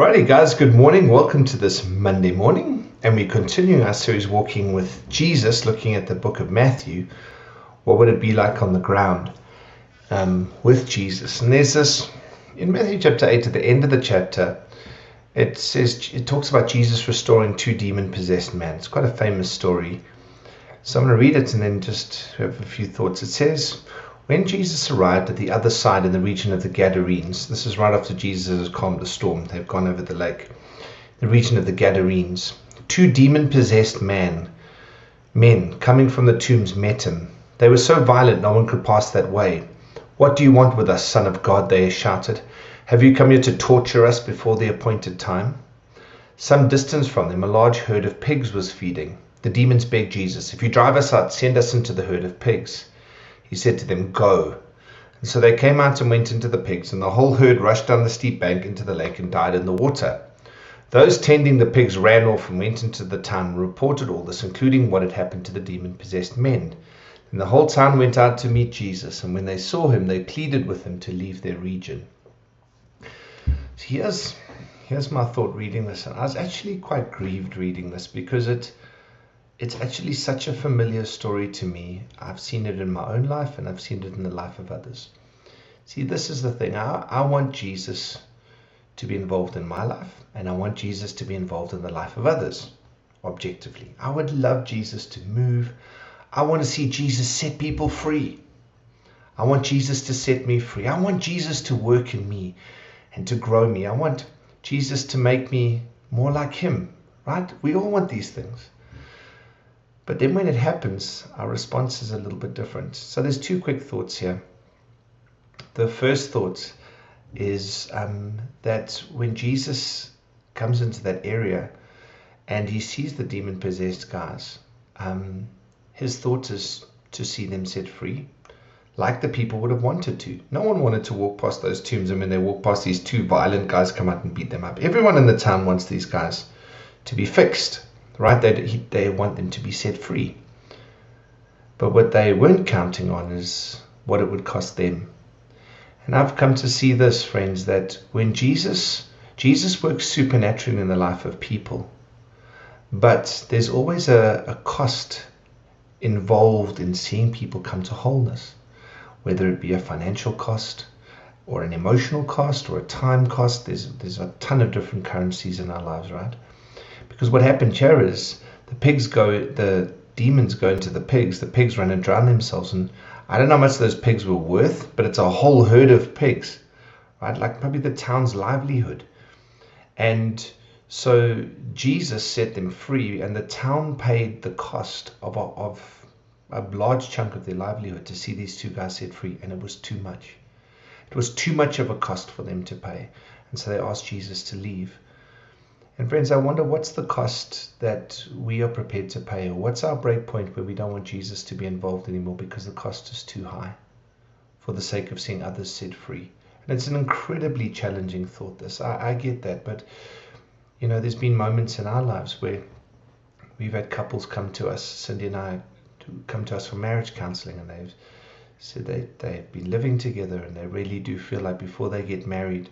Righty, guys, good morning. Welcome to this Monday morning. And we're continuing our series walking with Jesus, looking at the book of Matthew. What would it be like on the ground um, with Jesus? And there's this in Matthew chapter 8, at the end of the chapter, it says it talks about Jesus restoring two demon possessed men. It's quite a famous story. So I'm going to read it and then just have a few thoughts. It says, When Jesus arrived at the other side in the region of the Gadarenes, this is right after Jesus has calmed the storm, they've gone over the lake, the region of the Gadarenes, two demon possessed men, men coming from the tombs met him. They were so violent no one could pass that way. What do you want with us, Son of God? They shouted. Have you come here to torture us before the appointed time? Some distance from them, a large herd of pigs was feeding. The demons begged Jesus, If you drive us out, send us into the herd of pigs. He said to them, Go. And so they came out and went into the pigs, and the whole herd rushed down the steep bank into the lake and died in the water. Those tending the pigs ran off and went into the town and reported all this, including what had happened to the demon possessed men. And the whole town went out to meet Jesus, and when they saw him, they pleaded with him to leave their region. So here's, here's my thought reading this, and I was actually quite grieved reading this because it it's actually such a familiar story to me. I've seen it in my own life and I've seen it in the life of others. See, this is the thing. I, I want Jesus to be involved in my life and I want Jesus to be involved in the life of others, objectively. I would love Jesus to move. I want to see Jesus set people free. I want Jesus to set me free. I want Jesus to work in me and to grow me. I want Jesus to make me more like Him, right? We all want these things. But then when it happens, our response is a little bit different. So there's two quick thoughts here. The first thought is um, that when Jesus comes into that area and he sees the demon possessed guys, um, his thought is to see them set free, like the people would have wanted to. No one wanted to walk past those tombs, and when they walk past these two violent guys come out and beat them up. Everyone in the town wants these guys to be fixed right? They, they want them to be set free. But what they weren't counting on is what it would cost them. And I've come to see this, friends, that when Jesus Jesus works supernaturally in the life of people, but there's always a, a cost involved in seeing people come to wholeness, whether it be a financial cost or an emotional cost or a time cost. There's there's a ton of different currencies in our lives, right? Because what happened here is the pigs go, the demons go into the pigs, the pigs run and drown themselves. And I don't know how much those pigs were worth, but it's a whole herd of pigs, right? Like probably the town's livelihood. And so Jesus set them free, and the town paid the cost of a, of a large chunk of their livelihood to see these two guys set free, and it was too much. It was too much of a cost for them to pay. And so they asked Jesus to leave. And friends, I wonder what's the cost that we are prepared to pay, or what's our break point where we don't want Jesus to be involved anymore because the cost is too high for the sake of seeing others set free. And it's an incredibly challenging thought, this. I, I get that, but you know, there's been moments in our lives where we've had couples come to us, Cindy and I, to come to us for marriage counseling, and they've said they, they've been living together and they really do feel like before they get married,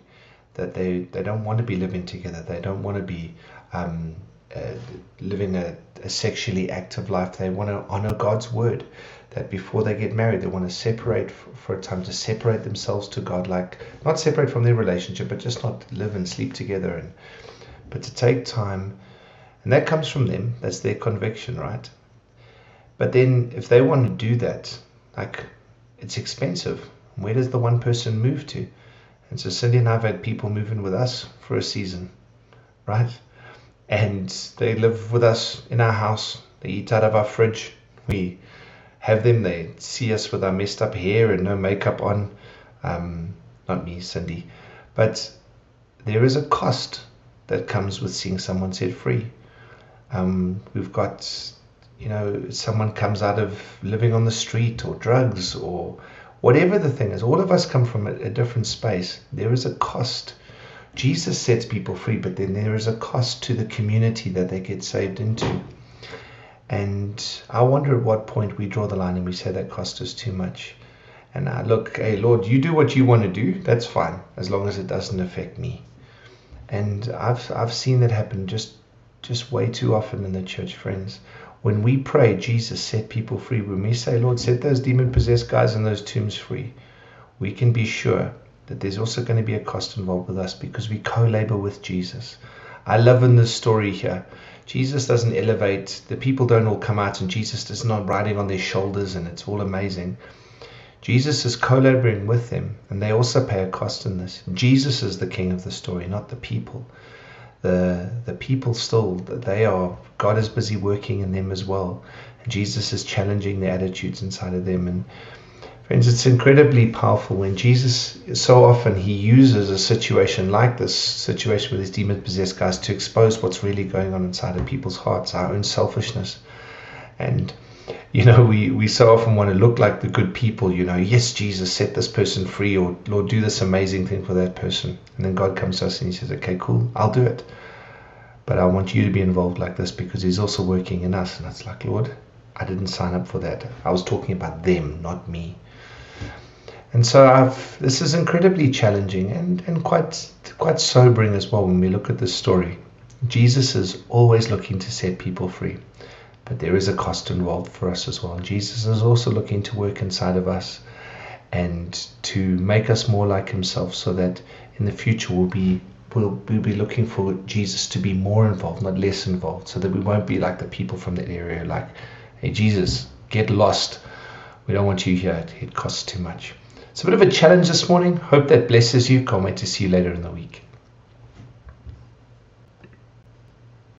that they, they don't want to be living together. They don't want to be um, uh, living a, a, sexually active life. They want to honor God's word. That before they get married, they want to separate for, for a time to separate themselves to God, like not separate from their relationship, but just not live and sleep together, and but to take time, and that comes from them. That's their conviction, right? But then, if they want to do that, like it's expensive. Where does the one person move to? And so Cindy and I have had people moving with us for a season, right? And they live with us in our house. They eat out of our fridge. We have them. They see us with our messed up hair and no makeup on. Um, not me, Cindy. But there is a cost that comes with seeing someone set free. Um, we've got, you know, someone comes out of living on the street or drugs or Whatever the thing is, all of us come from a, a different space. There is a cost. Jesus sets people free, but then there is a cost to the community that they get saved into. And I wonder at what point we draw the line and we say that cost us too much. And I look, hey, Lord, you do what you want to do. That's fine, as long as it doesn't affect me. And I've I've seen that happen just just way too often in the church, friends. When we pray, Jesus set people free. When we say, Lord, set those demon possessed guys in those tombs free, we can be sure that there's also going to be a cost involved with us because we co labor with Jesus. I love in this story here. Jesus doesn't elevate, the people don't all come out, and Jesus is not riding on their shoulders and it's all amazing. Jesus is co laboring with them, and they also pay a cost in this. Jesus is the king of the story, not the people. The, the people still, they are, God is busy working in them as well. And Jesus is challenging the attitudes inside of them. And Friends, it's incredibly powerful when Jesus, so often, he uses a situation like this situation with these demon possessed guys to expose what's really going on inside of people's hearts, our own selfishness. And, you know, we, we so often want to look like the good people, you know, yes, Jesus, set this person free, or Lord, do this amazing thing for that person. And then God comes to us and he says, okay, cool, I'll do it. But I want you to be involved like this because he's also working in us. And it's like, Lord, I didn't sign up for that. I was talking about them, not me. And so I've, this is incredibly challenging and, and quite quite sobering as well when we look at this story. Jesus is always looking to set people free, but there is a cost involved for us as well. Jesus is also looking to work inside of us and to make us more like himself so that in the future we'll be we'll, we'll be looking for Jesus to be more involved, not less involved, so that we won't be like the people from that area like, hey Jesus, get lost. We don't want you here. It costs too much. It's a bit of a challenge this morning. Hope that blesses you. Can't wait to see you later in the week.